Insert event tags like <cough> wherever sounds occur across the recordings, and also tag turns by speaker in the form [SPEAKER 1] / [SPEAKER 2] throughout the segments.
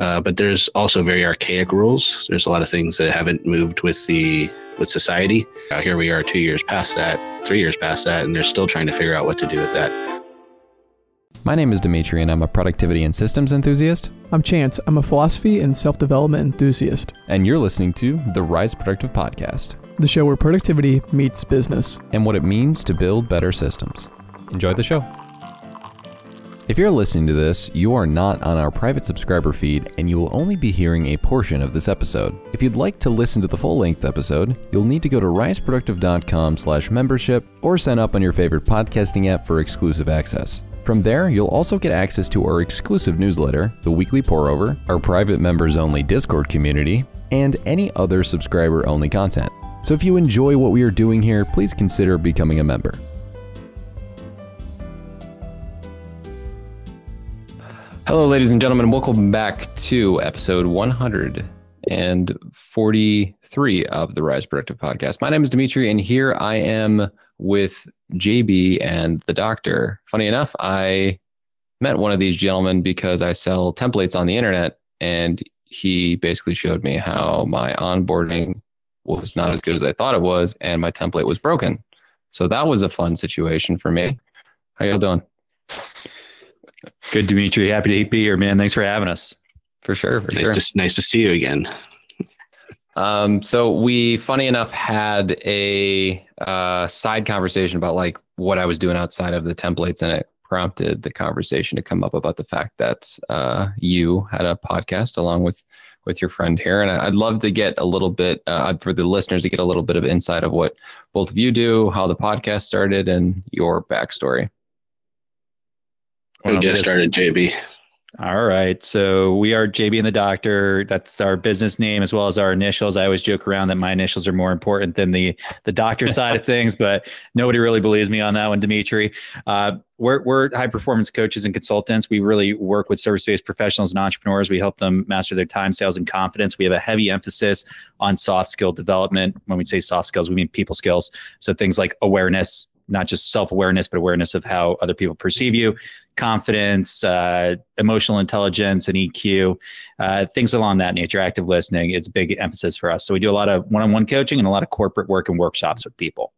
[SPEAKER 1] Uh, but there's also very archaic rules. There's a lot of things that haven't moved with the with society. Uh, here we are, two years past that, three years past that, and they're still trying to figure out what to do with that.
[SPEAKER 2] My name is Demetri, and I'm a productivity and systems enthusiast.
[SPEAKER 3] I'm Chance. I'm a philosophy and self development enthusiast.
[SPEAKER 2] And you're listening to the Rise Productive Podcast,
[SPEAKER 3] the show where productivity meets business
[SPEAKER 2] and what it means to build better systems. Enjoy the show. If you're listening to this, you are not on our private subscriber feed and you will only be hearing a portion of this episode. If you'd like to listen to the full-length episode, you'll need to go to riseproductive.com slash membership or sign up on your favorite podcasting app for exclusive access. From there, you'll also get access to our exclusive newsletter, the weekly pour over, our private members only Discord community, and any other subscriber only content. So if you enjoy what we are doing here, please consider becoming a member. Hello, ladies and gentlemen. Welcome back to episode 143 of the Rise Productive Podcast. My name is Demetri, and here I am with JB and the doctor. Funny enough, I met one of these gentlemen because I sell templates on the internet, and he basically showed me how my onboarding was not as good as I thought it was, and my template was broken. So that was a fun situation for me. How y'all doing?
[SPEAKER 4] Good, Demetri. Happy to be here, man. Thanks for having us.
[SPEAKER 2] For sure. For
[SPEAKER 1] nice,
[SPEAKER 2] sure.
[SPEAKER 1] To, nice to see you again.
[SPEAKER 2] Um, so we, funny enough, had a uh, side conversation about like what I was doing outside of the templates, and it prompted the conversation to come up about the fact that uh, you had a podcast along with with your friend here, and I'd love to get a little bit uh, for the listeners to get a little bit of insight of what both of you do, how the podcast started, and your backstory.
[SPEAKER 1] Who get started, JB?
[SPEAKER 4] All right. So we are JB and the Doctor. That's our business name as well as our initials. I always joke around that my initials are more important than the the doctor side of things, but nobody really believes me on that one, Demetri. Uh, we're we're high performance coaches and consultants. We really work with service based professionals and entrepreneurs. We help them master their time, sales, and confidence. We have a heavy emphasis on soft skill development. When we say soft skills, we mean people skills. So things like awareness, not just self awareness, but awareness of how other people perceive you, confidence, uh, emotional intelligence, and EQ, uh, things along that nature. Active listening is a big emphasis for us. So we do a lot of one on one coaching and a lot of corporate work and workshops with people.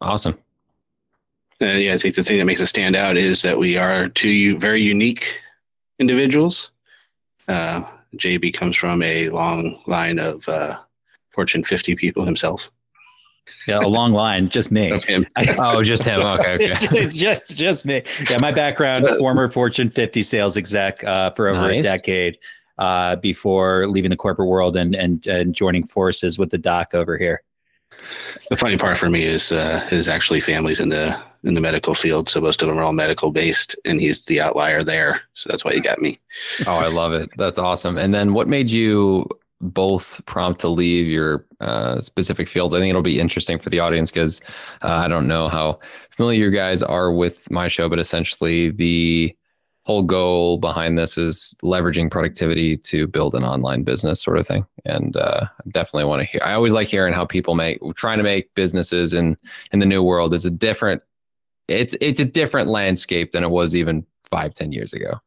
[SPEAKER 2] Awesome.
[SPEAKER 1] Uh, yeah, I think the thing that makes us stand out is that we are two very unique individuals. Uh, JB comes from a long line of uh, Fortune 50 people himself.
[SPEAKER 4] Yeah, a long line, just me. <laughs>
[SPEAKER 2] oh, just him. Okay, okay. <laughs>
[SPEAKER 4] it's, it's, just just me. Yeah, my background: former Fortune 50 sales exec uh, for over nice. a decade uh, before leaving the corporate world and and and joining forces with the doc over here.
[SPEAKER 1] The funny part for me is uh, his actually family's in the in the medical field, so most of them are all medical based, and he's the outlier there. So that's why he got me.
[SPEAKER 2] Oh, I love it. That's awesome. And then, what made you both prompt to leave your uh, specific fields. I think it'll be interesting for the audience because uh, I don't know how familiar you guys are with my show, but essentially the whole goal behind this is leveraging productivity to build an online business sort of thing. And uh, definitely want to hear. I always like hearing how people make trying to make businesses in in the new world is a different. It's it's a different landscape than it was even five ten years ago.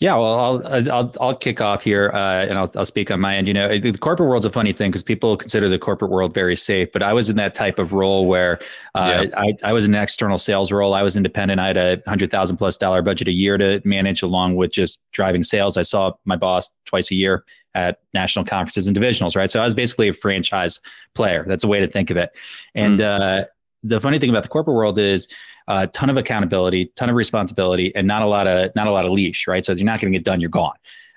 [SPEAKER 4] Yeah, well, I'll I'll I'll kick off here, uh, and I'll I'll speak on my end. You know, the corporate world's a funny thing because people consider the corporate world very safe, but I was in that type of role where uh, yeah. I I was in an external sales role. I was independent. I had a hundred thousand plus dollar budget a year to manage, along with just driving sales. I saw my boss twice a year at national conferences and divisionals, right? So I was basically a franchise player. That's a way to think of it. And mm. uh, the funny thing about the corporate world is a ton of accountability, ton of responsibility, and not a lot of not a lot of leash, right? So if you're not going to get done, you're gone.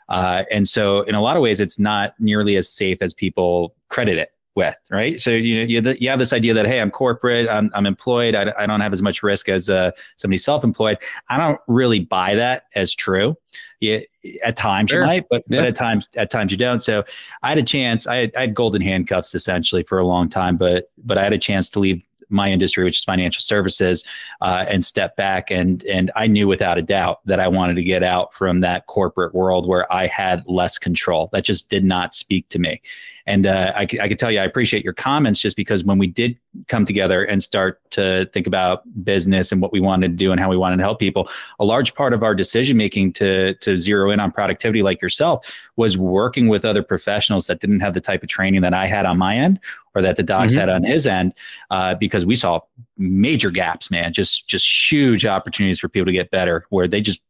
[SPEAKER 4] Uh, and so in a lot of ways, it's not nearly as safe as people credit it with, right? So you know you, you have this idea that hey, I'm corporate, I'm, I'm employed, I, I don't have as much risk as uh, somebody self-employed. I don't really buy that as true. Yeah, at times sure. you might, but yeah. but at times at times you don't. So I had a chance. I had, I had golden handcuffs essentially for a long time, but but I had a chance to leave my industry, which is financial services, uh, and step back. And and I knew without a doubt that I wanted to get out from that corporate world where I had less control. That just did not speak to me. And uh, I, I could tell you, I appreciate your comments just because when we did come together and start to think about business and what we wanted to do and how we wanted to help people, a large part of our decision making to to zero in on productivity, like yourself, was working with other professionals that didn't have the type of training that I had on my end or that the docs mm-hmm. had on his end, uh, because we saw major gaps, man, just just huge opportunities for people to get better where they just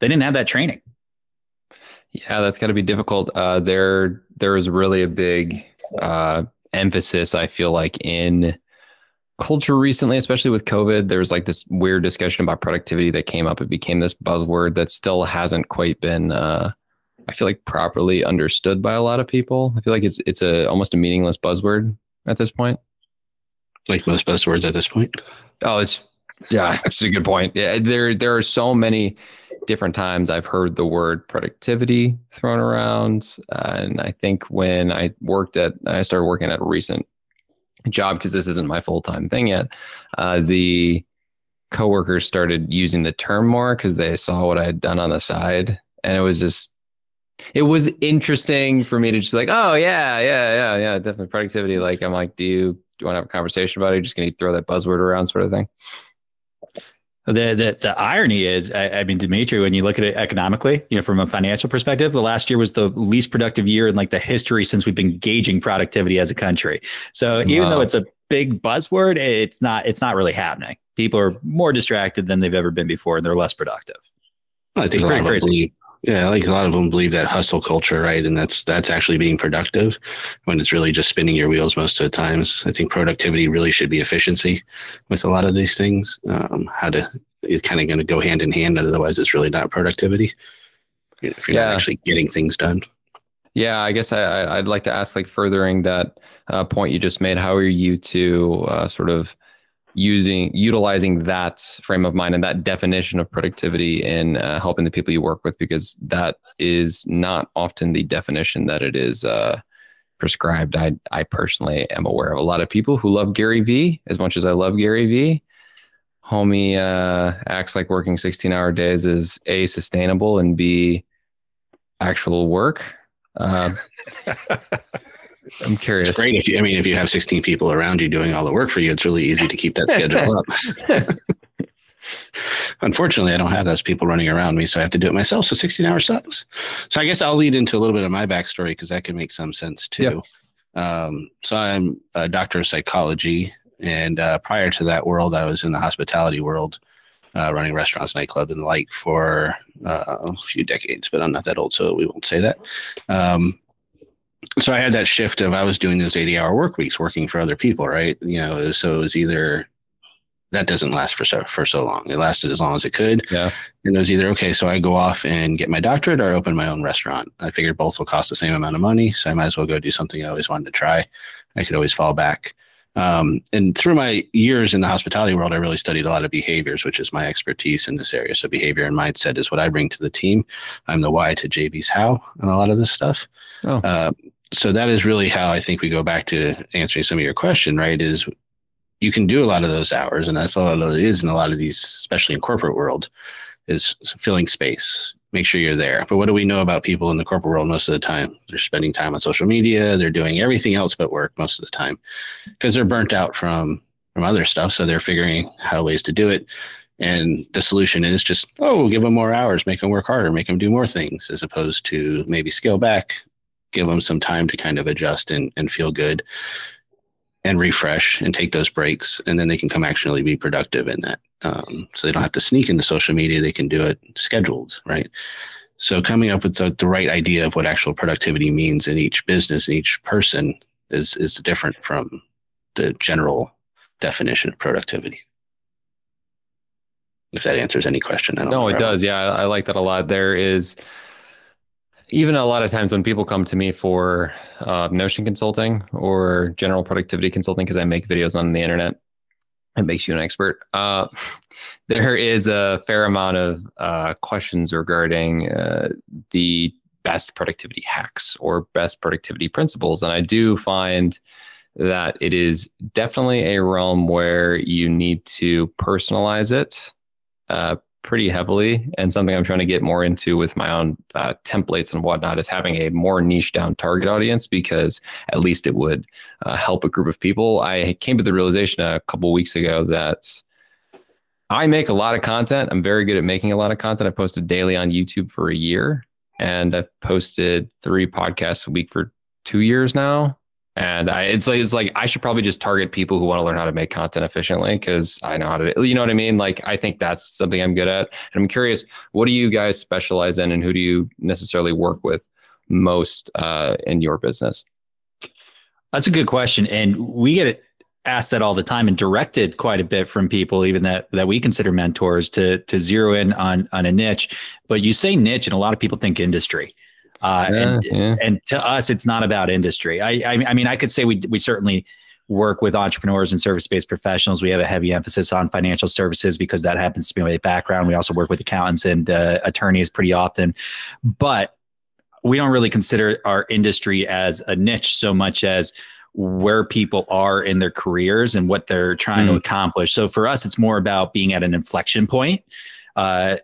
[SPEAKER 4] they didn't have that training.
[SPEAKER 2] Yeah, that's got to be difficult. Uh, there, there is really a big uh, emphasis. I feel like in culture recently, especially with COVID, there's like this weird discussion about productivity that came up. It became this buzzword that still hasn't quite been, uh, I feel like, properly understood by a lot of people. I feel like it's it's a almost a meaningless buzzword at this point.
[SPEAKER 1] Like most buzzwords at this point.
[SPEAKER 2] Oh, it's yeah, that's a good point. Yeah, there there are so many different times I've heard the word productivity thrown around, uh, and I think when I worked at I started working at a recent job because this isn't my full time thing yet. Uh, the coworkers started using the term more because they saw what I had done on the side, and it was just it was interesting for me to just be like, oh yeah, yeah, yeah, yeah, definitely productivity. Like I'm like, do you do you want to have a conversation about it? You're just gonna throw that buzzword around, sort of thing.
[SPEAKER 4] The, the the irony is, I, I, mean, Demetri, when you look at it economically, you know, from a financial perspective, the last year was the least productive year in like the history since we've been gauging productivity as a country. So even wow. though it's a big buzzword, it's not it's not really happening. People are more distracted than they've ever been before, and they're less productive.
[SPEAKER 1] Well, I think a lot believe, yeah, like a lot of them believe that hustle culture, right? And that's that's actually being productive when it's really just spinning your wheels most of the times. I think productivity really should be efficiency with a lot of these things. Um, how to it's kind of going to go hand in hand, otherwise it's really not productivity. If you're yeah. not actually getting things done.
[SPEAKER 2] Yeah, I guess I, I'd like to ask, like furthering that uh, point you just made. How are you to uh, sort of using utilizing that frame of mind and that definition of productivity in uh, helping the people you work with because that is not often the definition that it is uh, prescribed. I, I personally am aware of a lot of people who love gary vee as much as i love gary vee. Homie uh, acts like working 16 hour days is a sustainable and b actual work. Uh, <laughs> I'm curious.
[SPEAKER 1] It's great if you, I mean, if you have 16 people around you doing all the work for you, it's really easy to keep that schedule <laughs> up. Unfortunately, I don't have those people running around me, so I have to do it myself. So 16 hours sucks. So I guess I'll lead into a little bit of my backstory because that can make some sense too. Yep. Um, so I'm a doctor of psychology, and uh, prior to that world, I was in the hospitality world, uh, running restaurants, nightclubs, and the like for uh, a few decades. But I'm not that old, so we won't say that. Um, so I had that shift of I was doing those 80 hour work weeks working for other people, right? You know, so it was either that doesn't last for so for so long. It lasted as long as it could.
[SPEAKER 2] Yeah.
[SPEAKER 1] And it was either okay, so I go off and get my doctorate or open my own restaurant. I figured both will cost the same amount of money, so I might as well go do something I always wanted to try. I could always fall back. Um, and through my years in the hospitality world, I really studied a lot of behaviors, which is my expertise in this area. So behavior and mindset is what I bring to the team. I'm the why to JB's how on a lot of this stuff. Oh. Uh, so that is really how I think we go back to answering some of your question, right? Is you can do a lot of those hours, and that's a lot of it is in a lot of these, especially in corporate world, is filling space. Make sure you're there. But what do we know about people in the corporate world most of the time? They're spending time on social media. They're doing everything else but work most of the time because they're burnt out from from other stuff. So they're figuring how ways to do it. And the solution is just, oh, give them more hours, make them work harder, make them do more things, as opposed to maybe scale back, give them some time to kind of adjust and, and feel good and refresh and take those breaks and then they can come actually be productive in that. Um, so they don't have to sneak into social media they can do it scheduled right? So coming up with the, the right idea of what actual productivity means in each business and each person is is different from the general definition of productivity. If that answers any question
[SPEAKER 2] I don't no it does. Yeah I, I like that a lot. There is even a lot of times when people come to me for uh, Notion consulting or general productivity consulting, because I make videos on the internet, it makes you an expert. Uh, <laughs> there is a fair amount of uh, questions regarding uh, the best productivity hacks or best productivity principles. And I do find that it is definitely a realm where you need to personalize it, uh, pretty heavily, and something I'm trying to get more into with my own uh, templates and whatnot is having a more niche down target audience because at least it would uh, help a group of people. I came to the realization a couple weeks ago that I make a lot of content. I'm very good at making a lot of content. I posted daily on YouTube for a year, and I've posted three podcasts a week for two years now. And I, it's like it's like I should probably just target people who want to learn how to make content efficiently because I know how to. You know what I mean? Like I think that's something I'm good at. And I'm curious, what do you guys specialize in, and who do you necessarily work with most uh, in your business?
[SPEAKER 4] That's a good question, and we get asked that all the time and directed quite a bit from people, even that that we consider mentors, to to zero in on on a niche. But you say niche, and a lot of people think industry. Uh, yeah, and, yeah. and to us, it's not about industry. I, I, I mean, I could say we, we certainly work with entrepreneurs and service-based professionals. We have a heavy emphasis on financial services because that happens to be my background. We also work with accountants and uh, attorneys pretty often, but we don't really consider our industry as a niche so much as where people are in their careers and what they're trying mm. to accomplish. So for us, it's more about being at an inflection point. Uh,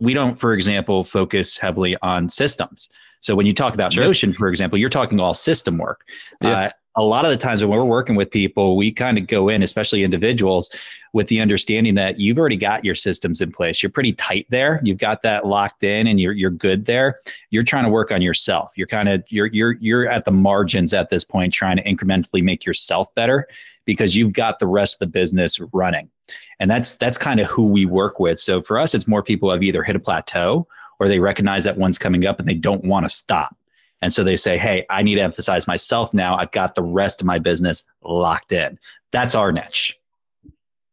[SPEAKER 4] we don't, for example, focus heavily on systems. So when you talk about sure. Notion, for example, you're talking all system work. Yeah. Uh, a lot of the times when we're working with people, we kind of go in, especially individuals, with the understanding that you've already got your systems in place. You're pretty tight there. You've got that locked in, and you're you're good there. You're trying to work on yourself. You're kind of you're you're you're at the margins at this point, trying to incrementally make yourself better because you've got the rest of the business running, and that's that's kind of who we work with. So for us, it's more people have either hit a plateau or they recognize that one's coming up and they don't want to stop. And so they say, hey, I need to emphasize myself now. I've got the rest of my business locked in. That's our niche.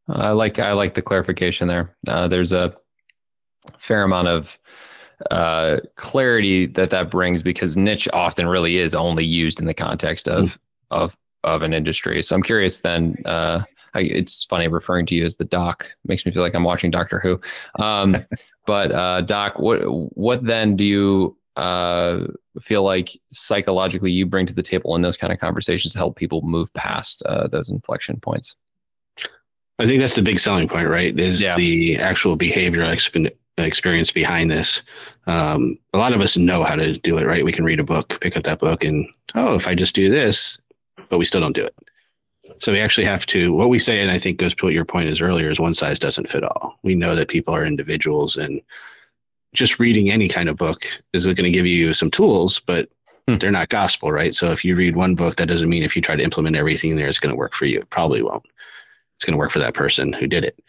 [SPEAKER 2] I like I like the clarification there. Uh, there's a fair amount of uh, clarity that that brings because niche often really is only used in the context of mm. of of an industry. So I'm curious then. Uh, I, it's funny referring to you as the doc makes me feel like I'm watching Doctor Who. Um, <laughs> but uh, Doc, what what then do you uh, feel like psychologically you bring to the table in those kind of conversations to help people move past uh, those inflection points?
[SPEAKER 1] I think that's the big selling point, right? Is yeah. the actual behavioral exp- experience behind this. Um, a lot of us know how to do it, right? We can read a book, pick up that book, and oh, if I just do this, but we still don't do it. So we actually have to, what we say, and I think goes to what your point is earlier, is one size doesn't fit all. We know that people are individuals and just reading any kind of book is going to give you some tools, but hmm. they're not gospel, right? So if you read one book, that doesn't mean if you try to implement everything there, it's going to work for you. It probably won't. It's going to work for that person who did it.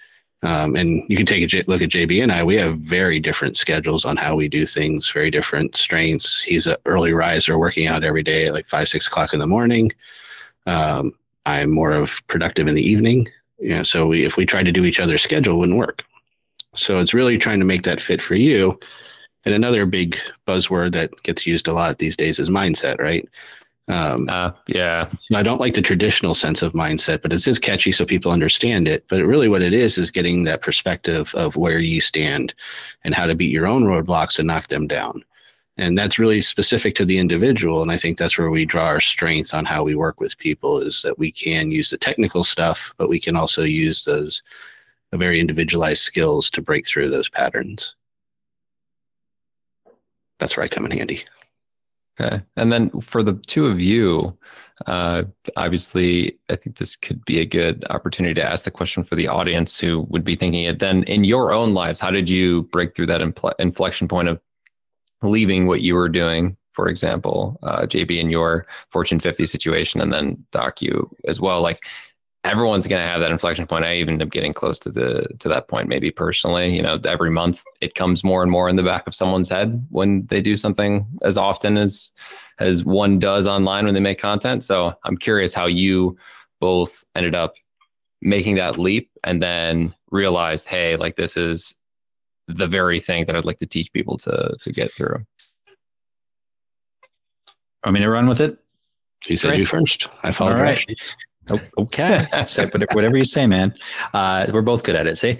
[SPEAKER 1] Um, and you can take a look at JB and I. We have very different schedules on how we do things, very different strengths. He's an early riser, working out every day at like five, six o'clock in the morning. Um, I'm more of productive in the evening. You know, so we, if we try to do each other's schedule, wouldn't work. So it's really trying to make that fit for you. And another big buzzword that gets used a lot these days is mindset, right?
[SPEAKER 2] Um, uh, yeah.
[SPEAKER 1] So I don't like the traditional sense of mindset, but it's just catchy so people understand it. But really, what it is is getting that perspective of where you stand and how to beat your own roadblocks and knock them down and that's really specific to the individual. And i think that's where we draw our strength on how we work with people is that we can use the technical stuff but we can also use those very individualized skills to break through those patterns. That's where i come in handy.
[SPEAKER 2] Okay. And then for the two of you uh, obviously i think this could be a good opportunity to ask the question for the audience who would be thinking it. Then in your own lives how did you break through that infl- inflection point of leaving what you were doing, for example, uh, JB in your Fortune 50 situation, and then Doc you as well. Like everyone's going to have that inflection point. I even end up getting close to the to that point. Maybe personally, you know, every month it comes more and more in the back of someone's head when they do something as often as as one does online when they make content. So I'm curious how you both ended up making that leap and then realized, hey, like this is the very thing that I'd like to teach people to to get through.
[SPEAKER 4] I mean, to run with it.
[SPEAKER 1] You said Great. you first. I followed right.
[SPEAKER 4] Oh, okay. <laughs> so whatever you say, man. Uh, we're both good at it. See,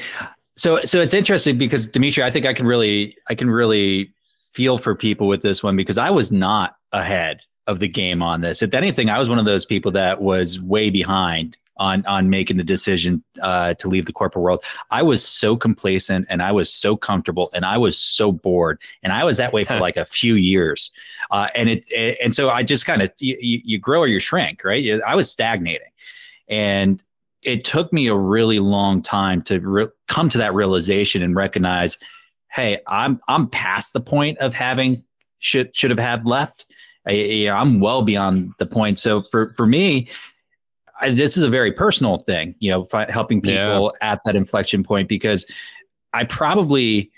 [SPEAKER 4] so so it's interesting because Demetri, I think I can really I can really feel for people with this one because I was not ahead of the game on this. If anything, I was one of those people that was way behind on on making the decision uh, to leave the corporate world. I was so complacent and I was so comfortable and I was so bored and I was that way for like a few years. Uh, and it, it, and so I just kind of you, you grow or you shrink, right? I was stagnating, and it took me a really long time to re- come to that realization and recognize, hey, I'm I'm past the point of having should should have had left. I, am well beyond the point. So for for me, I, this is a very personal thing, you know, helping people yeah. at that inflection point because I probably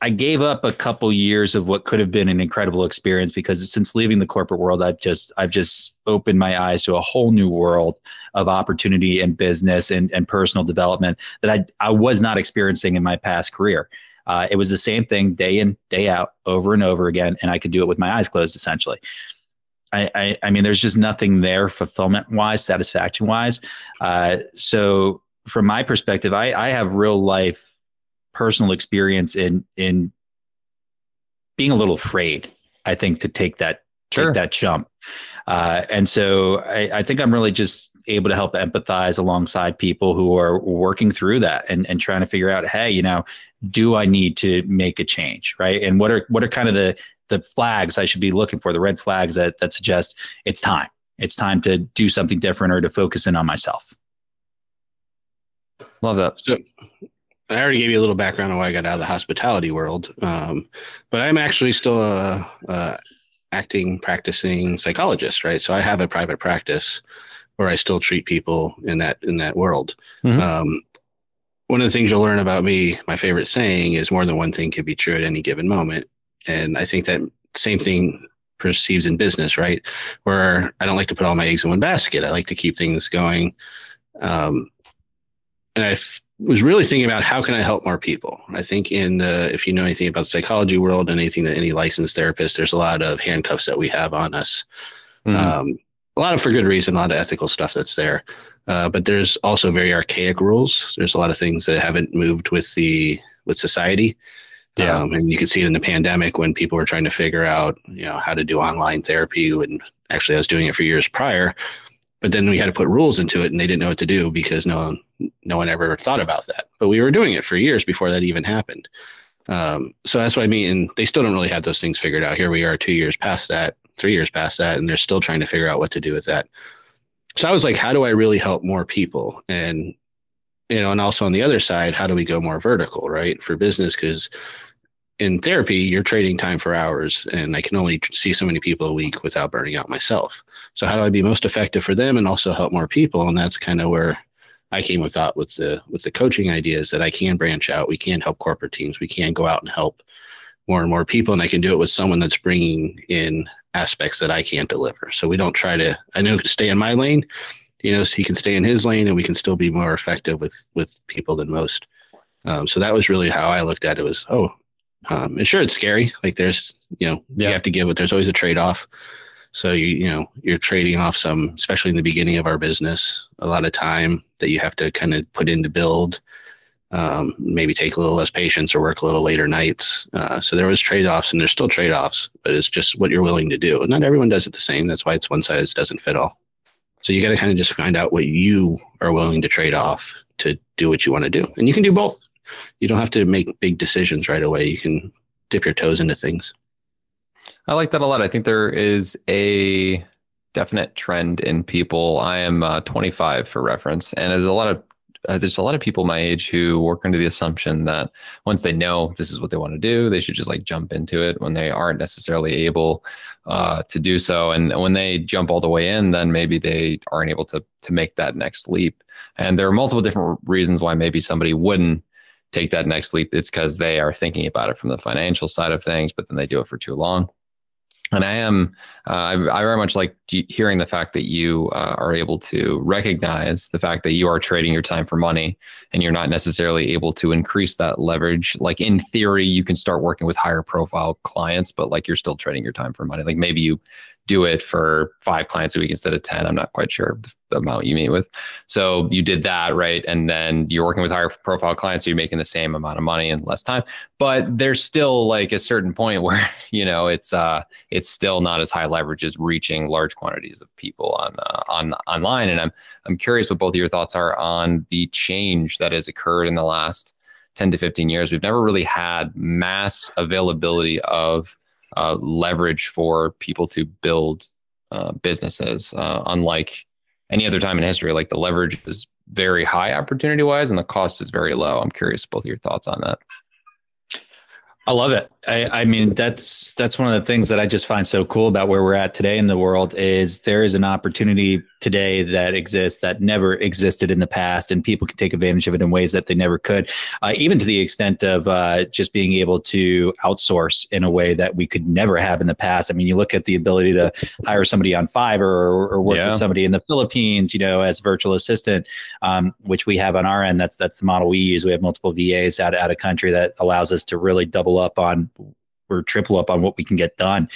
[SPEAKER 4] I gave up a couple years of what could have been an incredible experience because since leaving the corporate world, I've just I've just opened my eyes to a whole new world of opportunity and business and, and personal development that I I was not experiencing in my past career. Uh, it was the same thing day in day out over and over again, and I could do it with my eyes closed essentially. I, I, I mean, there's just nothing there fulfillment wise, satisfaction wise. Uh, so from my perspective, I, I have real life personal experience in in being a little afraid. I think to take that sure. take that jump, uh, and so I, I think I'm really just able to help empathize alongside people who are working through that and, and trying to figure out, hey, you know, do I need to make a change, right? And what are what are kind of the the flags I should be looking for, the red flags that that suggest it's time. It's time to do something different or to focus in on myself.
[SPEAKER 2] Love that.
[SPEAKER 1] So I already gave you a little background on why I got out of the hospitality world, um, but I'm actually still a, a, acting practicing psychologist, right? So I have a private practice where I still treat people in that in that world. Mm-hmm. Um, one of the things you'll learn about me, my favorite saying is more than one thing can be true at any given moment, and I think that same thing perceives in business, right? Where I don't like to put all my eggs in one basket. I like to keep things going. Um, and I was really thinking about how can I help more people. I think in the, if you know anything about the psychology world and anything that any licensed therapist, there's a lot of handcuffs that we have on us. Mm-hmm. Um, a lot of for good reason, a lot of ethical stuff that's there. Uh, but there's also very archaic rules. There's a lot of things that haven't moved with the with society. Yeah. Um, and you can see it in the pandemic when people were trying to figure out, you know, how to do online therapy. And actually, I was doing it for years prior, but then we had to put rules into it, and they didn't know what to do because no one, no one ever thought about that. But we were doing it for years before that even happened. Um, so that's what I mean. And they still don't really have those things figured out. Here we are, two years past that, three years past that, and they're still trying to figure out what to do with that. So I was like, how do I really help more people? And you know, and also on the other side, how do we go more vertical, right, for business? Because in therapy, you're trading time for hours, and I can only see so many people a week without burning out myself. So, how do I be most effective for them and also help more people? And that's kind of where I came with that with the with the coaching ideas that I can branch out. We can help corporate teams. We can go out and help more and more people, and I can do it with someone that's bringing in aspects that I can't deliver. So we don't try to. I know to stay in my lane. You know, so he can stay in his lane, and we can still be more effective with with people than most. Um, so that was really how I looked at it. Was oh, um, and sure, it's scary. Like there's, you know, yeah. you have to give it. There's always a trade off. So you, you know, you're trading off some, especially in the beginning of our business, a lot of time that you have to kind of put in to build. Um, maybe take a little less patience or work a little later nights. Uh, so there was trade offs, and there's still trade offs, but it's just what you're willing to do. And not everyone does it the same. That's why it's one size doesn't fit all. So you got to kind of just find out what you are willing to trade off to do what you want to do, and you can do both you don't have to make big decisions right away. You can dip your toes into things.
[SPEAKER 2] I like that a lot. I think there is a definite trend in people. I am uh, 25 for reference, and there's a lot of uh, there's a lot of people my age who work under the assumption that once they know this is what they want to do, they should just like jump into it when they aren't necessarily able uh, to do so. And when they jump all the way in, then maybe they aren't able to to make that next leap. And there are multiple different reasons why maybe somebody wouldn't take that next leap, it's because they are thinking about it from the financial side of things, but then they do it for too long. And I am, uh, I, I, very much like hearing the fact that you uh, are able to recognize the fact that you are trading your time for money and you're not necessarily able to increase that leverage. Like in theory, you can start working with higher profile clients, but like you're still trading your time for money. Like maybe you do it for five clients a week instead of 10. I'm not quite sure the amount you meet with. So you did that, right? And then you're working with higher profile clients, so you're making the same amount of money in less time. But there's still like a certain point <laughs> where, you know, it's uh it's still not as high leverage as reaching large quantities of people on uh, on online. And I'm I'm curious what both of your thoughts are on the change that has occurred in the last 10 to 15 years. We've never really had mass availability of uh, leverage for people to build uh, businesses, uh, unlike any other time in history. Like the leverage is very high opportunity wise, and the cost is very low. I'm curious both of your thoughts on that.
[SPEAKER 4] I love it. I, I, mean, that's that's one of the things that I just find so cool about where we're at today in the world is there is an opportunity today that exists that never existed in the past, and people can take advantage of it in ways that they never could, uh, even to the extent of uh, just being able to outsource in a way that we could never have in the past. I mean, you look at the ability to hire somebody on Fiverr or, or work yeah. with somebody in the Philippines, you know, as a virtual assistant, um, which we have on our end. That's that's the model we use. We have multiple VAs out out of country that allows us to really double up on or triple up on what we can get done.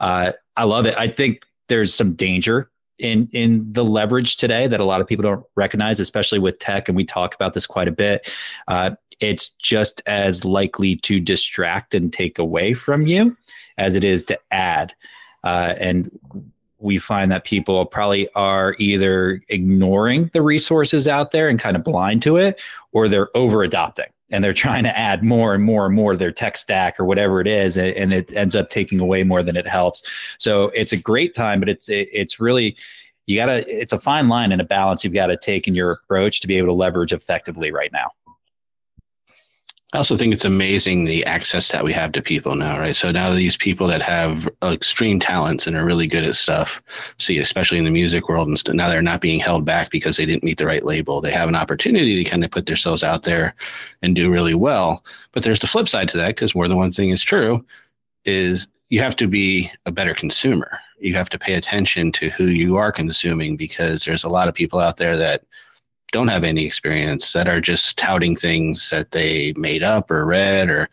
[SPEAKER 4] Uh, I love it. I think there's some danger in in the leverage today that a lot of people don't recognize, especially with tech, and we talk about this quite a bit. Uh, it's just as likely to distract and take away from you as it is to add. Uh, and we find that people probably are either ignoring the resources out there and kind of blind to it, or they're over adopting and they're trying to add more and more and more to their tech stack or whatever it is and it ends up taking away more than it helps. So it's a great time but it's it's really you gotta it's a fine line and a balance you've got to take in your approach to be able to leverage effectively right now
[SPEAKER 1] I also think it's amazing the access that we have to people now, right? So now these people that have extreme talents and are really good at stuff, see, especially in the music world and stuff, now they're not being held back because they didn't meet the right label. They have an opportunity to kind of put themselves out there and do really well. But there's the flip side to that because more than one thing is true is you have to be a better consumer. You have to pay attention to who you are consuming because there's a lot of people out there that don't have any experience that are just touting things that they made up or read or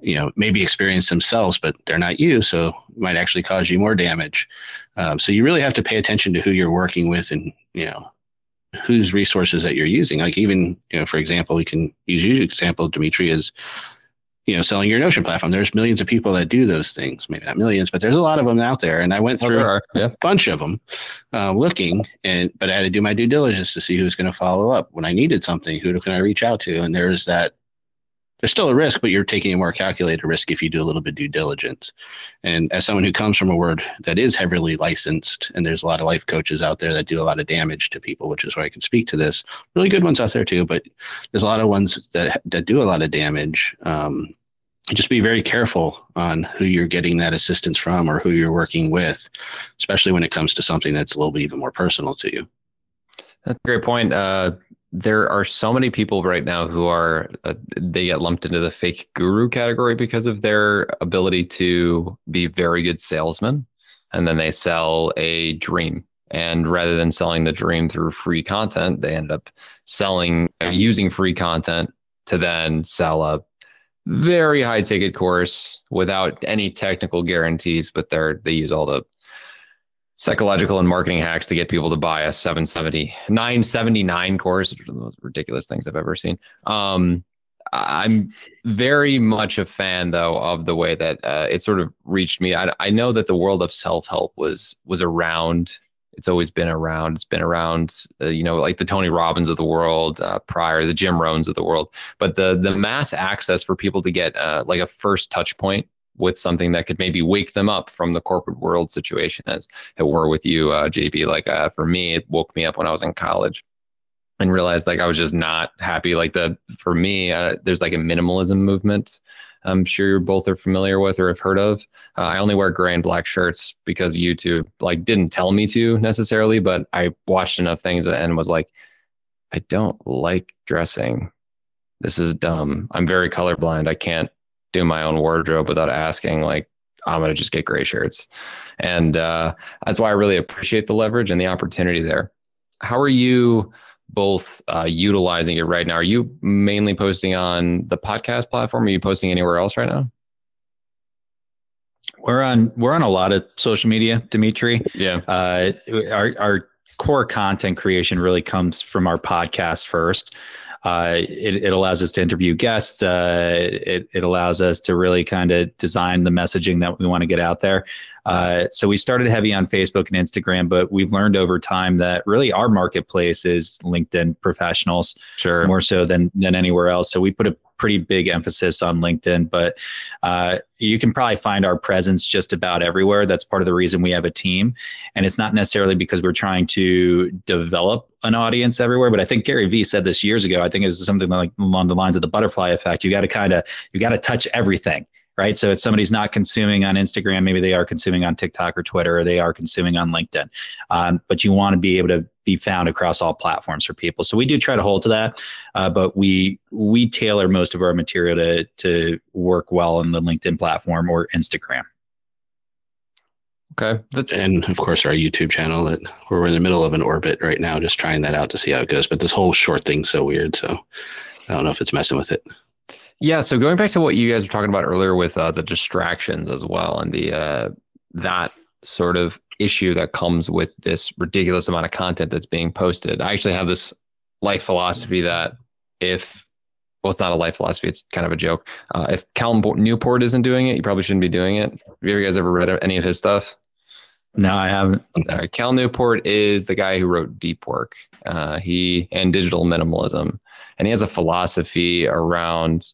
[SPEAKER 1] you know maybe experience themselves but they're not you so it might actually cause you more damage. Um, so you really have to pay attention to who you're working with and you know whose resources that you're using. Like even you know for example we can use your example dimitri is you know, selling your Notion platform. There's millions of people that do those things. Maybe not millions, but there's a lot of them out there. And I went oh, through oh, yeah. a bunch of them, uh, looking, and but I had to do my due diligence to see who's going to follow up when I needed something. Who can I reach out to? And there's that. There's still a risk, but you're taking a more calculated risk if you do a little bit due diligence. And as someone who comes from a word that is heavily licensed, and there's a lot of life coaches out there that do a lot of damage to people, which is why I can speak to this. Really good ones out there too, but there's a lot of ones that that do a lot of damage. Um, just be very careful on who you're getting that assistance from or who you're working with, especially when it comes to something that's a little bit even more personal to you.
[SPEAKER 2] That's a great point. Uh, there are so many people right now who are uh, they get lumped into the fake guru category because of their ability to be very good salesmen, and then they sell a dream. And rather than selling the dream through free content, they end up selling uh, using free content to then sell a very high ticket course without any technical guarantees, but they're they use all the psychological and marketing hacks to get people to buy a 770 979 course, which are the most ridiculous things I've ever seen. Um, I'm very much a fan though of the way that uh, it sort of reached me. I, I know that the world of self help was was around it's always been around. It's been around, uh, you know, like the Tony Robbins of the world uh, prior, the Jim Rohns of the world. But the the mass access for people to get uh, like a first touch point with something that could maybe wake them up from the corporate world situation, as it were with you, uh, JB. Like uh, for me, it woke me up when I was in college and realized like I was just not happy. Like the for me, uh, there's like a minimalism movement I'm sure you both are familiar with or have heard of. Uh, I only wear gray and black shirts because YouTube like didn't tell me to necessarily, but I watched enough things and was like, I don't like dressing. This is dumb. I'm very colorblind. I can't do my own wardrobe without asking. Like, I'm gonna just get gray shirts, and uh, that's why I really appreciate the leverage and the opportunity there. How are you? both uh, utilizing it right now. Are you mainly posting on the podcast platform? Are you posting anywhere else right now?
[SPEAKER 4] We're on we're on a lot of social media, Demetri.
[SPEAKER 2] Yeah.
[SPEAKER 4] Uh, our our core content creation really comes from our podcast first. Uh, it, it, allows us to interview guests. Uh, it, it allows us to really kind of design the messaging that we want to get out there. Uh, so we started heavy on Facebook and Instagram, but we've learned over time that really our marketplace is LinkedIn professionals,
[SPEAKER 2] sure,
[SPEAKER 4] more so than than anywhere else. So we put a pretty big emphasis on LinkedIn, but uh, you can probably find our presence just about everywhere. That's part of the reason we have a team. And it's not necessarily because we're trying to develop an audience everywhere, but I think Gary Vee said this years ago. I think it was something like along the lines of the butterfly effect. You got to kind of, you got to touch everything right? So if somebody's not consuming on Instagram, maybe they are consuming on TikTok or Twitter, or they are consuming on LinkedIn. Um, but you want to be able to be found across all platforms for people. So we do try to hold to that, uh, but we we tailor most of our material to to work well on the LinkedIn platform or Instagram.
[SPEAKER 2] Okay,
[SPEAKER 1] that's and of course our YouTube channel that we're in the middle of an orbit right now, just trying that out to see how it goes. But this whole short thing's so weird, so I don't know if it's messing with it.
[SPEAKER 2] Yeah. So going back to what you guys were talking about earlier with uh, the distractions as well, and the uh, that sort of issue that comes with this ridiculous amount of content that's being posted. I actually have this life philosophy that if well, it's not a life philosophy; it's kind of a joke. Uh, if Cal Newport isn't doing it, you probably shouldn't be doing it. Have you guys ever read any of his stuff?
[SPEAKER 4] No, I haven't.
[SPEAKER 2] Cal Newport is the guy who wrote Deep Work. Uh, he and Digital Minimalism, and he has a philosophy around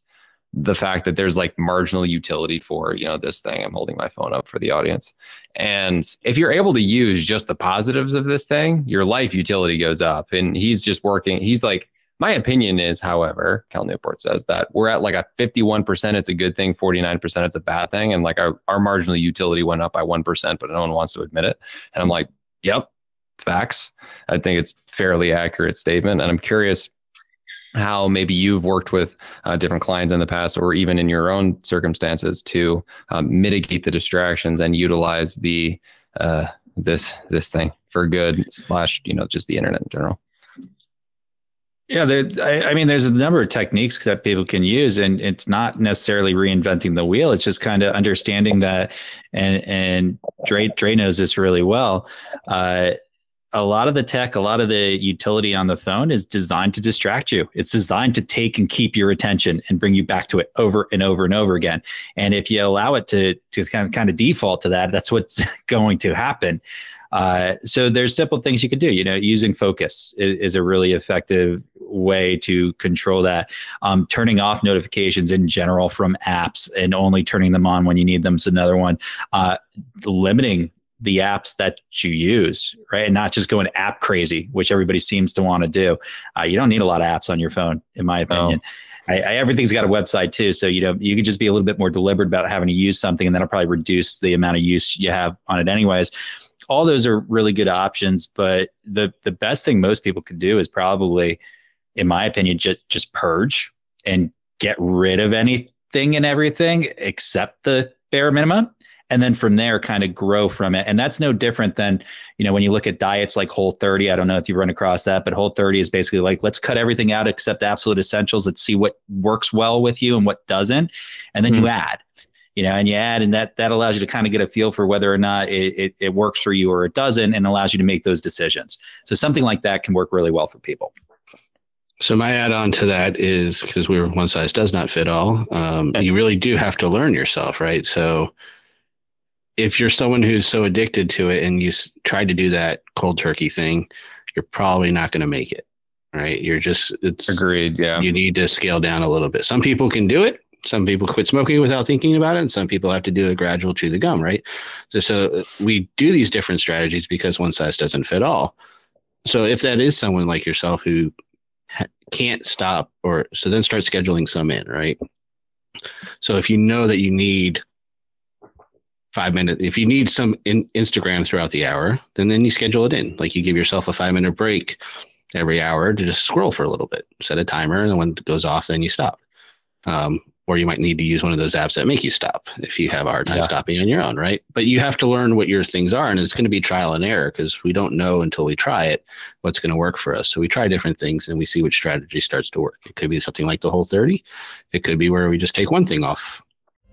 [SPEAKER 2] the fact that there's like marginal utility for you know this thing. I'm holding my phone up for the audience. And if you're able to use just the positives of this thing your life utility goes up. And he's just working he's like my opinion is however cal newport says that we're at like a 51% it's a good thing 49% it's a bad thing. And like our, our marginal utility went up by 1% but no one wants to admit it. And i'm like yep facts. I think it's fairly accurate statement. And i'm curious how maybe you've worked with uh, different clients in the past or even in your own circumstances to um, mitigate the distractions and utilize the uh, this this thing for good slash you know just the internet in general?
[SPEAKER 4] Yeah there I, I, mean there's a number of techniques that people can use and it's not necessarily reinventing the wheel. It's just kind of understanding that and and Dre, Dre knows this really well. Uh, a lot of the tech, a lot of the utility on the phone is designed to distract you. It's designed to take and keep your attention and bring you back to it over and over and over again. And if you allow it to to kind of kind of default to that, that's what's <laughs> going to happen. Uh, so there's simple things you can do. You know, using focus is, is a really effective way to control that. Um, turning off notifications in general from apps and only turning them on when you need them is another one. Uh, limiting the apps that you use, right? And not just going app crazy, which everybody seems to want to do. Uh, you don't need a lot of apps on your phone, in my opinion. I, I, everything's got a website too, so you know you can just be a little bit more deliberate about having to use something, and that'll probably reduce the amount of use you have on it, anyways. All those are really good options, but the the best thing most people can do is probably, in my opinion, just just purge and get rid of anything and everything except the bare minimum and then from there kind of grow from it and that's no different than you know when you look at diets like whole 30 i don't know if you've run across that but whole 30 is basically like let's cut everything out except absolute essentials let's see what works well with you and what doesn't and then mm-hmm. you add you know and you add and that that allows you to kind of get a feel for whether or not it, it, it works for you or it doesn't and allows you to make those decisions so something like that can work really well for people
[SPEAKER 1] so my add-on to that is because we are one size does not fit all. Um, you really do have to learn yourself, right? So if you're someone who's so addicted to it and you try to do that cold turkey thing, you're probably not going to make it. Right. You're just, it's
[SPEAKER 2] agreed. Yeah.
[SPEAKER 1] You need to scale down a little bit. Some people can do it. Some people quit smoking without thinking about it. And some people have to do a gradual chew the gum. Right. So, so uh, we do these different strategies because one size doesn't fit all. So if that is someone like yourself who ha- can't stop or so then start scheduling some in. Right. So if you know that you need five minutes. If you need some in Instagram throughout the hour, then then you schedule it in. Like you give yourself a five minute break every hour to just scroll for a little bit. Set a timer, and when it goes off, then you stop. Um, or you might need to use one of those apps that make you stop if you have a hard time yeah. stopping on your own, right? But you have to learn what your things are, and it's going to be trial and error because we don't know until we try it what's going to work for us. So we try different things and we see which strategy starts to work. It could be something like the whole 30. It could be where we just take one thing off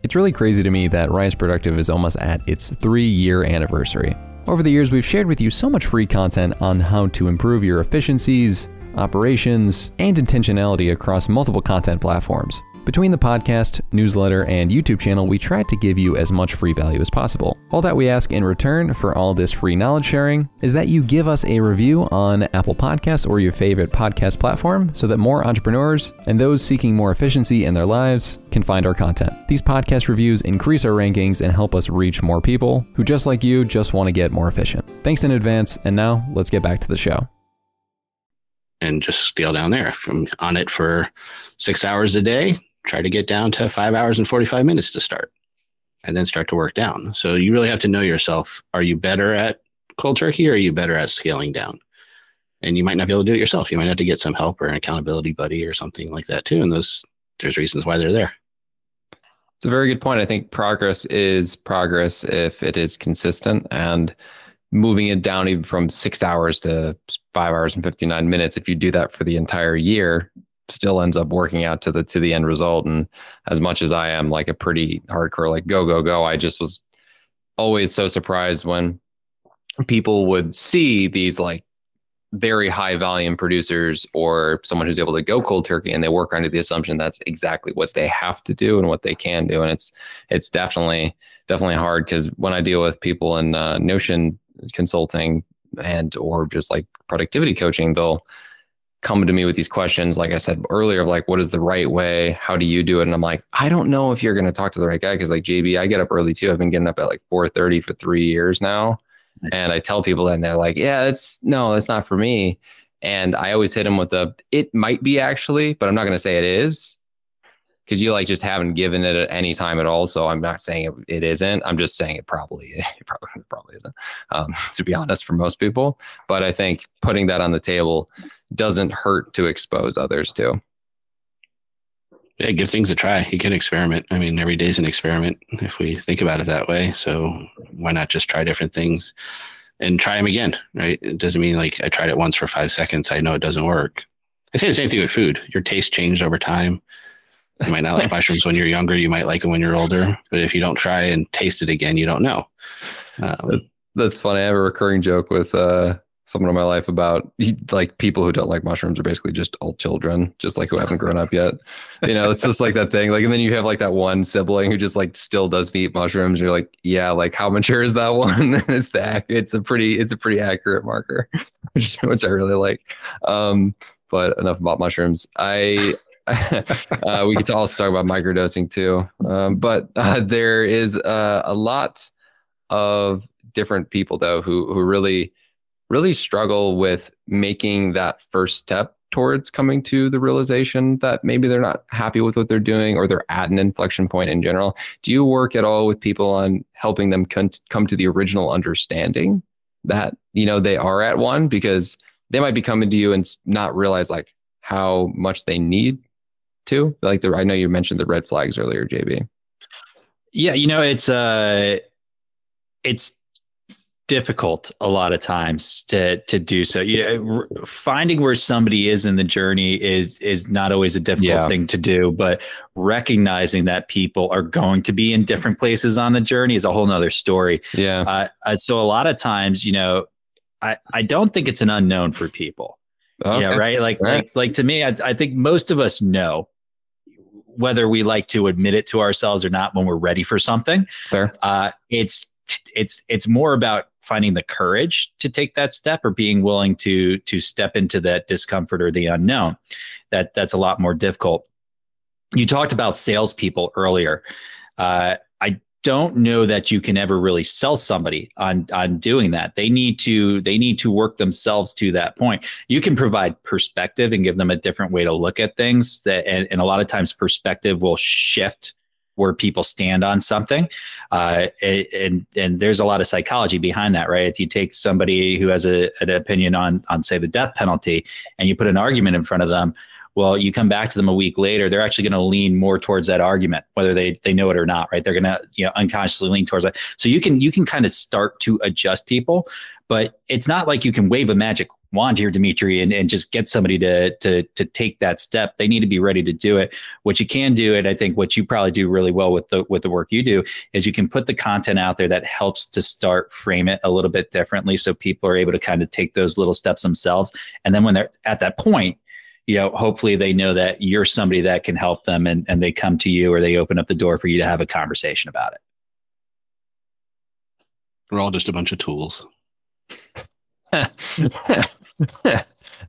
[SPEAKER 2] it's really crazy to me that Rise Productive is almost at its three year anniversary. Over the years, we've shared with you so much free content on how to improve your efficiencies, operations, and intentionality across multiple content platforms. Between the podcast, newsletter, and YouTube channel, we try to give you as much free value as possible. All that we ask in return for all this free knowledge sharing is that you give us a review on Apple Podcasts or your favorite podcast platform so that more entrepreneurs and those seeking more efficiency in their lives can find our content. These podcast reviews increase our rankings and help us reach more people who, just like you, just want to get more efficient. Thanks in advance, and now let's get back to the show
[SPEAKER 1] and just scale down there from on it for six hours a day try to get down to five hours and 45 minutes to start and then start to work down. So you really have to know yourself. Are you better at cold turkey or are you better at scaling down? And you might not be able to do it yourself. You might have to get some help or an accountability buddy or something like that too. And those there's reasons why they're there.
[SPEAKER 2] It's a very good point. I think progress is progress if it is consistent and moving it down even from six hours to five hours and 59 minutes. If you do that for the entire year, still ends up working out to the to the end result. And as much as I am like a pretty hardcore like go go go, I just was always so surprised when people would see these like very high volume producers or someone who's able to go cold turkey and they work under the assumption that's exactly what they have to do and what they can do and it's it's definitely definitely hard because when i deal with people in uh, notion consulting and or just like productivity coaching they'll come to me with these questions, like I said earlier, of like, what is the right way? How do you do it? And I'm like, I don't know if you're going to talk to the right guy. Cause like JB, I get up early too. I've been getting up at like 4.30 for three years now. And I tell people that and they're like, yeah, it's no, it's not for me. And I always hit them with the, it might be actually, but I'm not going to say it is because you like just haven't given it at any time at all. So I'm not saying it, it isn't. I'm just saying it probably <laughs> it probably probably isn't. Um, <laughs> to be honest, for most people, but I think putting that on the table doesn't hurt to expose others to.
[SPEAKER 1] Yeah, give things a try. You can experiment. I mean, every day is an experiment if we think about it that way. So why not just try different things and try them again, right? It doesn't mean like I tried it once for five seconds. I know it doesn't work. I say the same thing with food. Your taste changed over time. You might not like <laughs> mushrooms when you're younger. You might like them when you're older. But if you don't try and taste it again, you don't know.
[SPEAKER 2] Um, That's funny. I have a recurring joke with uh, someone in my life about <laughs> like people who don't like mushrooms are basically just all children, just like who haven't grown up yet. You know, it's just like that thing. Like, and then you have like that one sibling who just like still doesn't eat mushrooms. You're like, yeah, like how mature is that one? <laughs> it's the it's a pretty it's a pretty accurate marker, <laughs> which, which I really like. Um, but enough about mushrooms. I uh, we could also talk about microdosing too. Um, but uh, there is uh, a lot of different people though who who really really struggle with making that first step towards coming to the realization that maybe they're not happy with what they're doing or they're at an inflection point in general. Do you work at all with people on helping them come to the original understanding that, you know, they are at one because they might be coming to you and not realize like how much they need to like the, I know you mentioned the red flags earlier, JB.
[SPEAKER 4] Yeah. You know, it's, uh, it's difficult a lot of times to to do so. You finding where somebody is in the journey is is not always a difficult yeah. thing to do, but recognizing that people are going to be in different places on the journey is a whole nother story.
[SPEAKER 2] Yeah. Uh,
[SPEAKER 4] uh so a lot of times, you know, I I don't think it's an unknown for people. Okay. Yeah, right. Like right. like like to me, I, I think most of us know whether we like to admit it to ourselves or not when we're ready for something.
[SPEAKER 2] Fair.
[SPEAKER 4] Uh, it's it's it's more about finding the courage to take that step or being willing to to step into that discomfort or the unknown. That that's a lot more difficult. You talked about salespeople earlier. Uh, i don't know that you can ever really sell somebody on on doing that. They need to they need to work themselves to that point. You can provide perspective and give them a different way to look at things that and, and a lot of times perspective will shift where people stand on something. Uh, and and there's a lot of psychology behind that, right? If you take somebody who has a, an opinion on on say the death penalty and you put an argument in front of them, Well, you come back to them a week later, they're actually going to lean more towards that argument, whether they they know it or not, right? They're going to you know unconsciously lean towards that. So you can you can kind of start to adjust people, but it's not like you can wave a magic wand here, Demetri, and, and just get somebody to to to take that step. They need to be ready to do it. What you can do, and I think what you probably do really well with the with the work you do, is you can put the content out there that helps to start frame it a little bit differently, so people are able to kind of take those little steps themselves. And then when they're at that point, you know, hopefully they know that you're somebody that can help them, and and they come to you or they open up the door for you to have a conversation about it.
[SPEAKER 1] We're all just a bunch of tools. <laughs>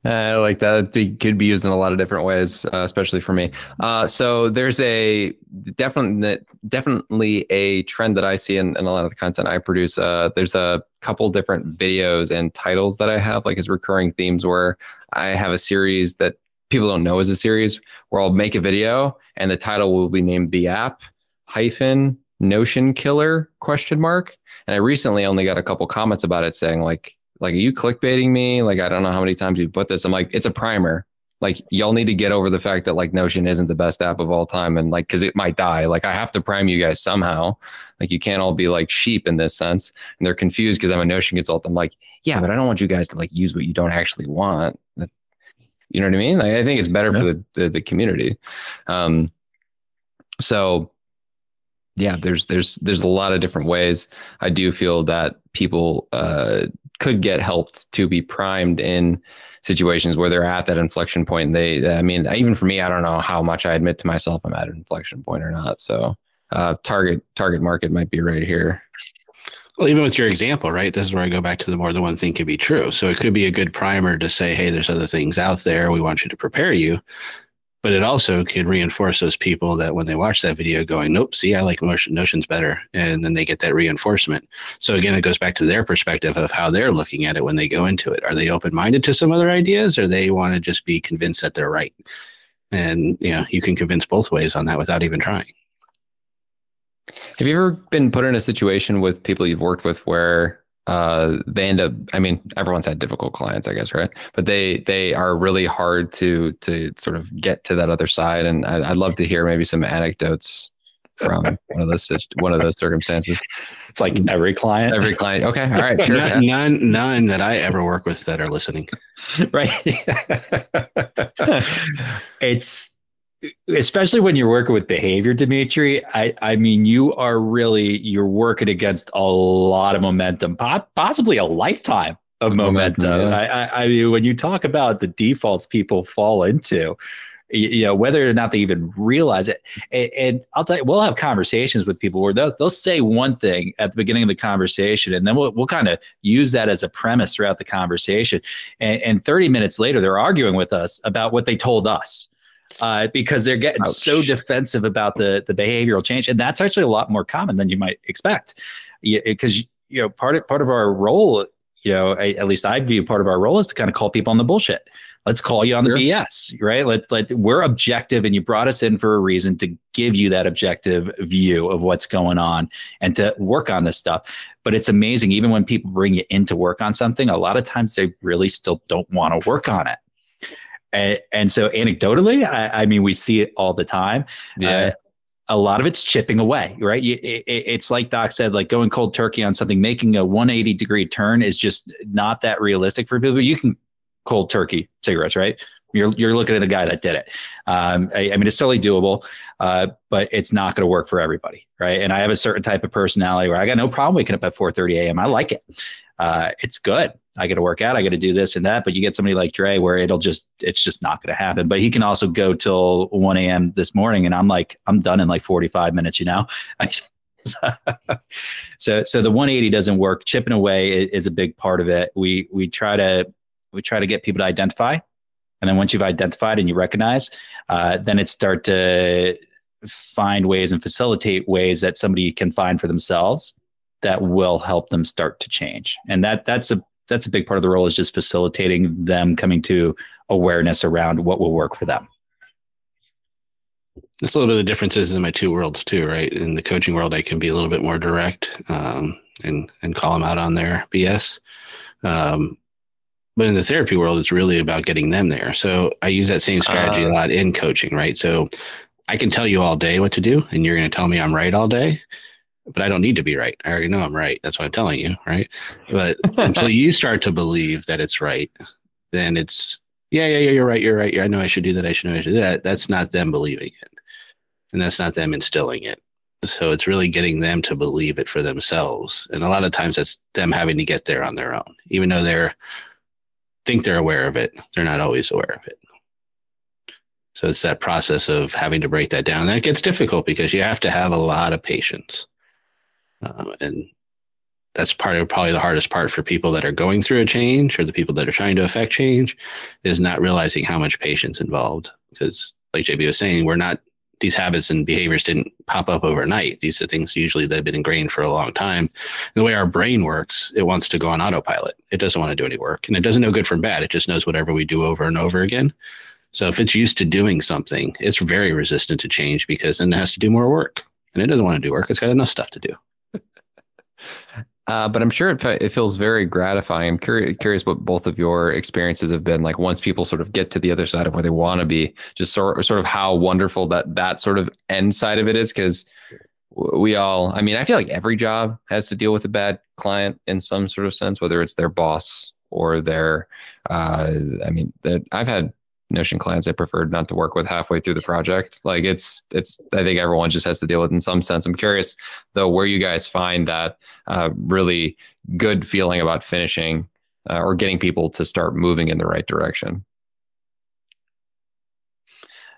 [SPEAKER 2] I like that. It could be used in a lot of different ways, uh, especially for me. Uh, so there's a definitely definitely a trend that I see in, in a lot of the content I produce. Uh, there's a couple different videos and titles that I have, like as recurring themes, where I have a series that people don't know is a series, where I'll make a video and the title will be named the app hyphen Notion killer question mark. And I recently only got a couple comments about it saying like like, are you clickbaiting me? Like, I don't know how many times you put this. I'm like, it's a primer. Like, y'all need to get over the fact that like Notion isn't the best app of all time, and like, because it might die. Like, I have to prime you guys somehow. Like, you can't all be like sheep in this sense. And they're confused because I'm a Notion consultant. I'm like, yeah, but I don't want you guys to like use what you don't actually want. You know what I mean? Like, I think it's better yeah. for the, the, the community. Um, so yeah, there's there's there's a lot of different ways. I do feel that people uh, could get helped to be primed in situations where they're at that inflection point. And they, I mean, even for me, I don't know how much I admit to myself I'm at an inflection point or not. So, uh, target target market might be right here.
[SPEAKER 1] Well, even with your example, right? This is where I go back to the more than one thing can be true. So it could be a good primer to say, hey, there's other things out there. We want you to prepare you but it also could reinforce those people that when they watch that video going nope see i like Notion notions better and then they get that reinforcement so again it goes back to their perspective of how they're looking at it when they go into it are they open-minded to some other ideas or they want to just be convinced that they're right and you know you can convince both ways on that without even trying
[SPEAKER 2] have you ever been put in a situation with people you've worked with where uh, they end up i mean everyone's had difficult clients i guess right? But they they are really hard to to sort of get to that other side and I, would love to hear maybe some anecdotes from one of those one of those circumstances.
[SPEAKER 4] It's like every client.
[SPEAKER 2] Every client. Okay all right
[SPEAKER 1] sure none, none none that i ever work with that are listening. <laughs>
[SPEAKER 4] Right. <laughs> It's especially when you're working with behavior, Demetri, I, I mean, you are really, you're working against a lot of momentum, possibly a lifetime of momentum. momentum yeah. I, I, mean, when you talk about the defaults people fall into, you know, whether or not they even realize it. And, and, I'll tell you, we'll have conversations with people where they'll, they'll say one thing at the beginning of the conversation, and then we'll, we'll kind of use that as a premise throughout the conversation. And, and 30 minutes later, they're arguing with us about what they told us uh, because they're getting Ouch. so defensive about the the behavioral change, and that's actually a lot more common than you might expect. Because you know, part of part of our role, you know, I, at least I view part of our role is to kind of call people on the bullshit. Let's call you on the sure. BS, right? Let let we're objective, and you brought us in for a reason to give you that objective view of what's going on and to work on this stuff. But it's amazing, even when people bring you in to work on something, a lot of times they really still don't want to work on it and, and so anecdotally, I, I, mean, we see it all the time. Yeah. Uh, a lot of it's chipping away, right? You, it, it's like Doc said, like going cold turkey on something, making a 180 degree turn is just not that realistic for people. You can cold turkey cigarettes, right? You're you're looking at a guy that did it. Um, I, I, mean, it's totally doable, uh, but it's not going to work for everybody, right? And I have a certain type of personality where I got no problem waking up at 4:30 a.m. I like it. Uh, it's good. I got to work out. I got to do this and that. But you get somebody like Dre where it'll just, it's just not going to happen. But he can also go till 1 a.m. this morning. And I'm like, I'm done in like 45 minutes, you know? <laughs> so, so the 180 doesn't work. Chipping away is a big part of it. We, we try to, we try to get people to identify. And then once you've identified and you recognize, uh, then it start to find ways and facilitate ways that somebody can find for themselves that will help them start to change. And that that's a that's a big part of the role is just facilitating them coming to awareness around what will work for them.
[SPEAKER 1] That's a little bit of the differences in my two worlds too, right? In the coaching world, I can be a little bit more direct um, and and call them out on their BS. Um, but in the therapy world, it's really about getting them there. So I use that same strategy uh, a lot in coaching, right? So I can tell you all day what to do, and you're going to tell me I'm right all day, but I don't need to be right. I already know I'm right. That's what I'm telling you, right? But until you <laughs> start to believe that it's right, then it's yeah, yeah, yeah, you're right, you're right. I know I should do that. I should know I should do that. That's not them believing it, and that's not them instilling it. So it's really getting them to believe it for themselves, and a lot of times that's them having to get there on their own, even though they're think they're aware of it. They're not always aware of it. So it's that process of having to break that down. That gets difficult because you have to have a lot of patience. Uh, and that's part of probably the hardest part for people that are going through a change or the people that are trying to affect change is not realizing how much patience involved. Because like JB was saying, we're not these habits and behaviors didn't pop up overnight. These are things usually that have been ingrained for a long time. And the way our brain works, it wants to go on autopilot. It doesn't want to do any work. And it doesn't know good from bad. It just knows whatever we do over and over again. So if it's used to doing something, it's very resistant to change because then it has to do more work. And it doesn't want to do work. It's got enough stuff to do.
[SPEAKER 2] Uh, but I'm sure it, it feels very gratifying. I'm curious, curious what both of your experiences have been like once people sort of get to the other side of where they want to be. Just sort sort of how wonderful that that sort of end side of it is because we all. I mean, I feel like every job has to deal with a bad client in some sort of sense, whether it's their boss or their. Uh, I mean, that I've had Notion clients I preferred not to work with halfway through the project. Like it's it's I think everyone just has to deal with in some sense. I'm curious though where you guys find that uh, really good feeling about finishing uh, or getting people to start moving in the right direction.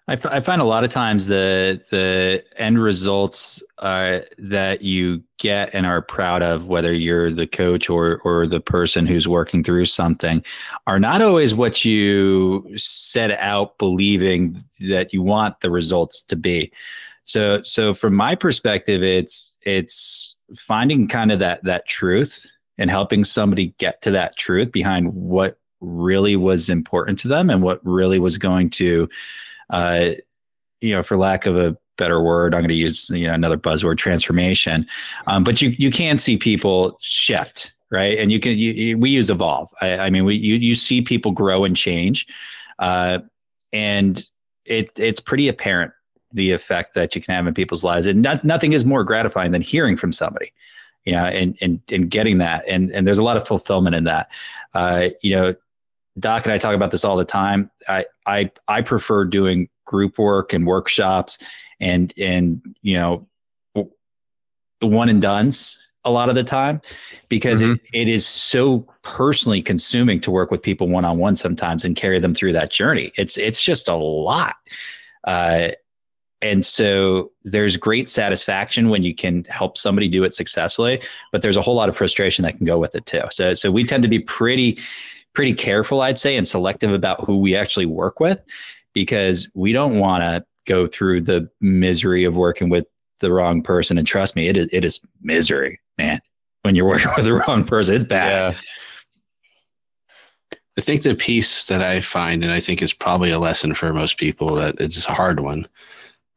[SPEAKER 4] I, f- I find a lot of times the the end results uh, that you get and are proud of, whether you're the coach or or the person who's working through something, are not always what you set out believing that you want the results to be. So so from my perspective, it's it's finding kind of that that truth and helping somebody get to that truth behind what really was important to them and what really was going to uh, you know, for lack of a better word, I'm going to use you know another buzzword, transformation. Um, but you you can see people shift, right? And you can you, we use evolve. I, I, mean, we you you see people grow and change, uh, and it it's pretty apparent the effect that you can have in people's lives. And not, nothing is more gratifying than hearing from somebody, you know, and and and getting that. And and there's a lot of fulfillment in that. Uh, you know, Doc and I talk about this all the time. I I I prefer doing group work and workshops and and you know one and dones a lot of the time because mm-hmm. it, it is so personally consuming to work with people one on one sometimes and carry them through that journey. It's it's just a lot. Uh, and so there's great satisfaction when you can help somebody do it successfully, but there's a whole lot of frustration that can go with it too. So so we tend to be pretty pretty careful, I'd say, and selective about who we actually work with because we don't want to go through the misery of working with the wrong person. And trust me, it is, it is misery, man. When you're <laughs> working with the wrong person, it's bad. Yeah.
[SPEAKER 1] I think the piece that I find, and I think is probably a lesson for most people, that it's a hard one.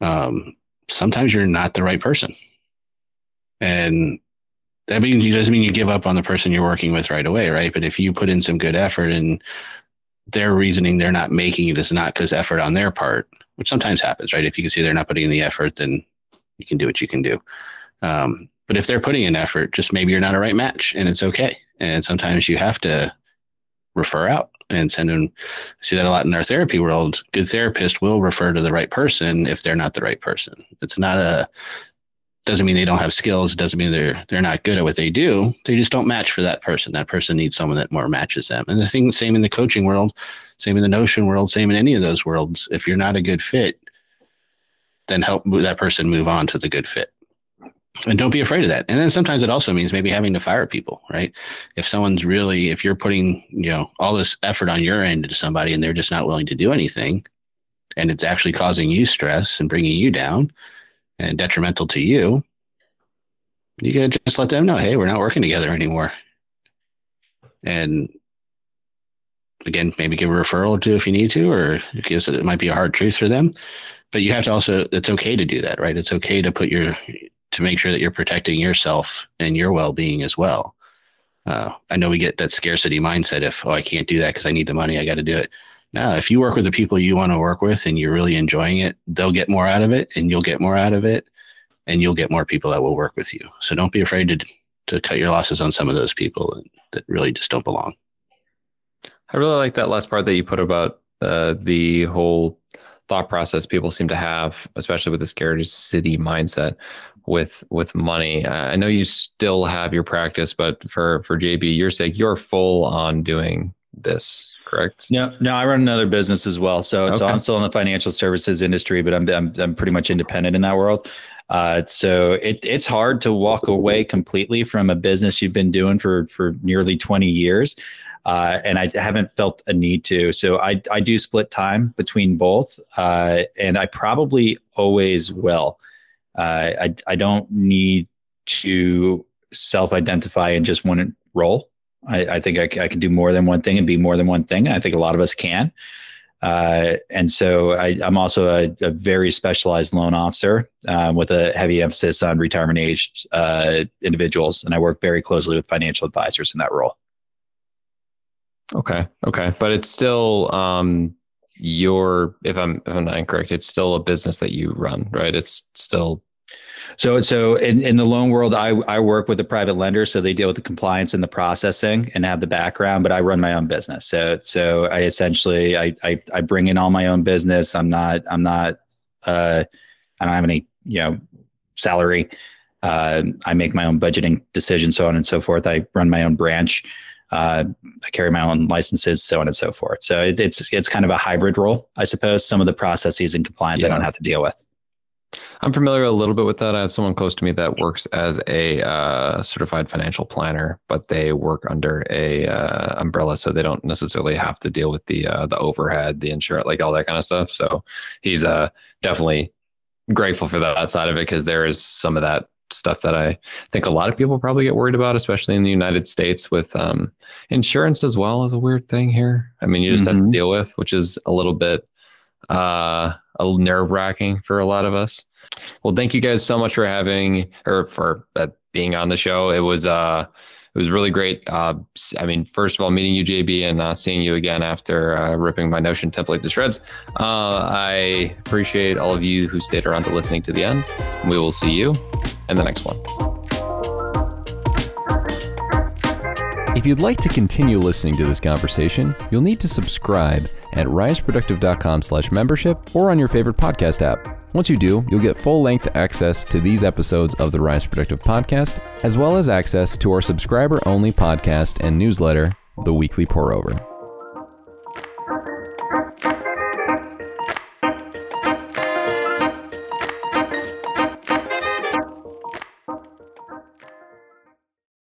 [SPEAKER 1] Um, sometimes you're not the right person, and that means it doesn't mean you give up on the person you're working with right away, right? But if you put in some good effort and their reasoning they're not making it is not because effort on their part, which sometimes happens, right? If you can see they're not putting in the effort, then you can do what you can do. Um, but if they're putting in effort, just maybe you're not a right match, and it's okay. And sometimes you have to refer out and send them. I see that a lot in our therapy world. Good therapist will refer to the right person if they're not the right person. It's not a doesn't mean they don't have skills. It doesn't mean they're they're not good at what they do. They just don't match for that person. That person needs someone that more matches them. And the thing, same in the coaching world, same in the Notion world, same in any of those worlds. If you're not a good fit, then help that person move on to the good fit. And don't be afraid of that. And then sometimes it also means maybe having to fire people, right? If someone's really, if you're putting, you know, all this effort on your end to somebody and they're just not willing to do anything, and it's actually causing you stress and bringing you down, and detrimental to you, you gotta just let them know, hey, we're not working together anymore. And again, maybe give a referral to if you need to, or it gives it might be a hard truth for them. But you have to also it's okay to do that, right? It's okay to put your to make sure that you're protecting yourself and your well being as well. Uh, I know we get that scarcity mindset if, oh, I can't do that because I need the money, I got to do it. No, if you work with the people you want to work with and you're really enjoying it, they'll get more out of it and you'll get more out of it and you'll get more people that will work with you. So don't be afraid to, to cut your losses on some of those people that really just don't belong.
[SPEAKER 2] I really like that last part that you put about uh, the whole thought process people seem to have, especially with the scarcity city mindset with with money. I know you still have your practice, but for for JB, your sake, you're full on doing this, correct?
[SPEAKER 4] No, no, I run another business as well. So, okay. so I'm still in the financial services industry, but I'm I'm, I'm pretty much independent in that world. Uh, so it, it's hard to walk away completely from a business you've been doing for for nearly 20 years. Uh, and I haven't felt a need to. So I, I do split time between both, uh, and I probably always will. Uh, I, I don't need to self identify in just one role. I, I think I, I, can do more than one thing and be more than one thing. And I think a lot of us can. Uh, and so I, am also a, a, very specialized loan officer um, with a heavy emphasis on retirement age uh, individuals. And I work very closely with financial advisors in that role.
[SPEAKER 2] Okay. Okay. But it's still um, your, if I'm, if I'm not incorrect, it's still a business that you run, right? It's still
[SPEAKER 4] so, so in, in the loan world, I, I work with a private lender, so they deal with the compliance and the processing and have the background, but I run my own business. So, so I essentially, I, I, I bring in all my own business. I'm not, I'm not, uh, I don't have any, you know, salary. Uh, I make my own budgeting decisions, so on and so forth. I run my own branch. Uh, I carry my own licenses, so on and so forth. So it, it's it's kind of a hybrid role, I suppose. Some of the processes and compliance yeah. I don't have to deal with.
[SPEAKER 2] I'm familiar a little bit with that. I have someone close to me that works as a uh, certified financial planner, but they work under a uh, umbrella, so they don't necessarily have to deal with the uh, the overhead, the insurance, like all that kind of stuff. So he's uh, definitely grateful for that side of it because there is some of that stuff that I think a lot of people probably get worried about, especially in the United States with um, insurance as well as a weird thing here. I mean, you just mm-hmm. have to mm-hmm. deal with, which is a little bit uh, a nerve wracking for a lot of us. Well, thank you guys so much for having or for uh, being on the show. It was uh, it was really great. Uh, I mean, first of all, meeting you, JB, and uh, seeing you again after uh, ripping my Notion template to shreds. Uh, I appreciate all of you who stayed around to listening to the end. We will see you in the next one. If you'd like to continue listening to this conversation, you'll need to subscribe at riseproductive.com slash membership or on your favorite podcast app. Once you do, you'll get full length access to these episodes of the Rise Productive podcast, as well as access to our subscriber only podcast and newsletter, The Weekly Pour Over.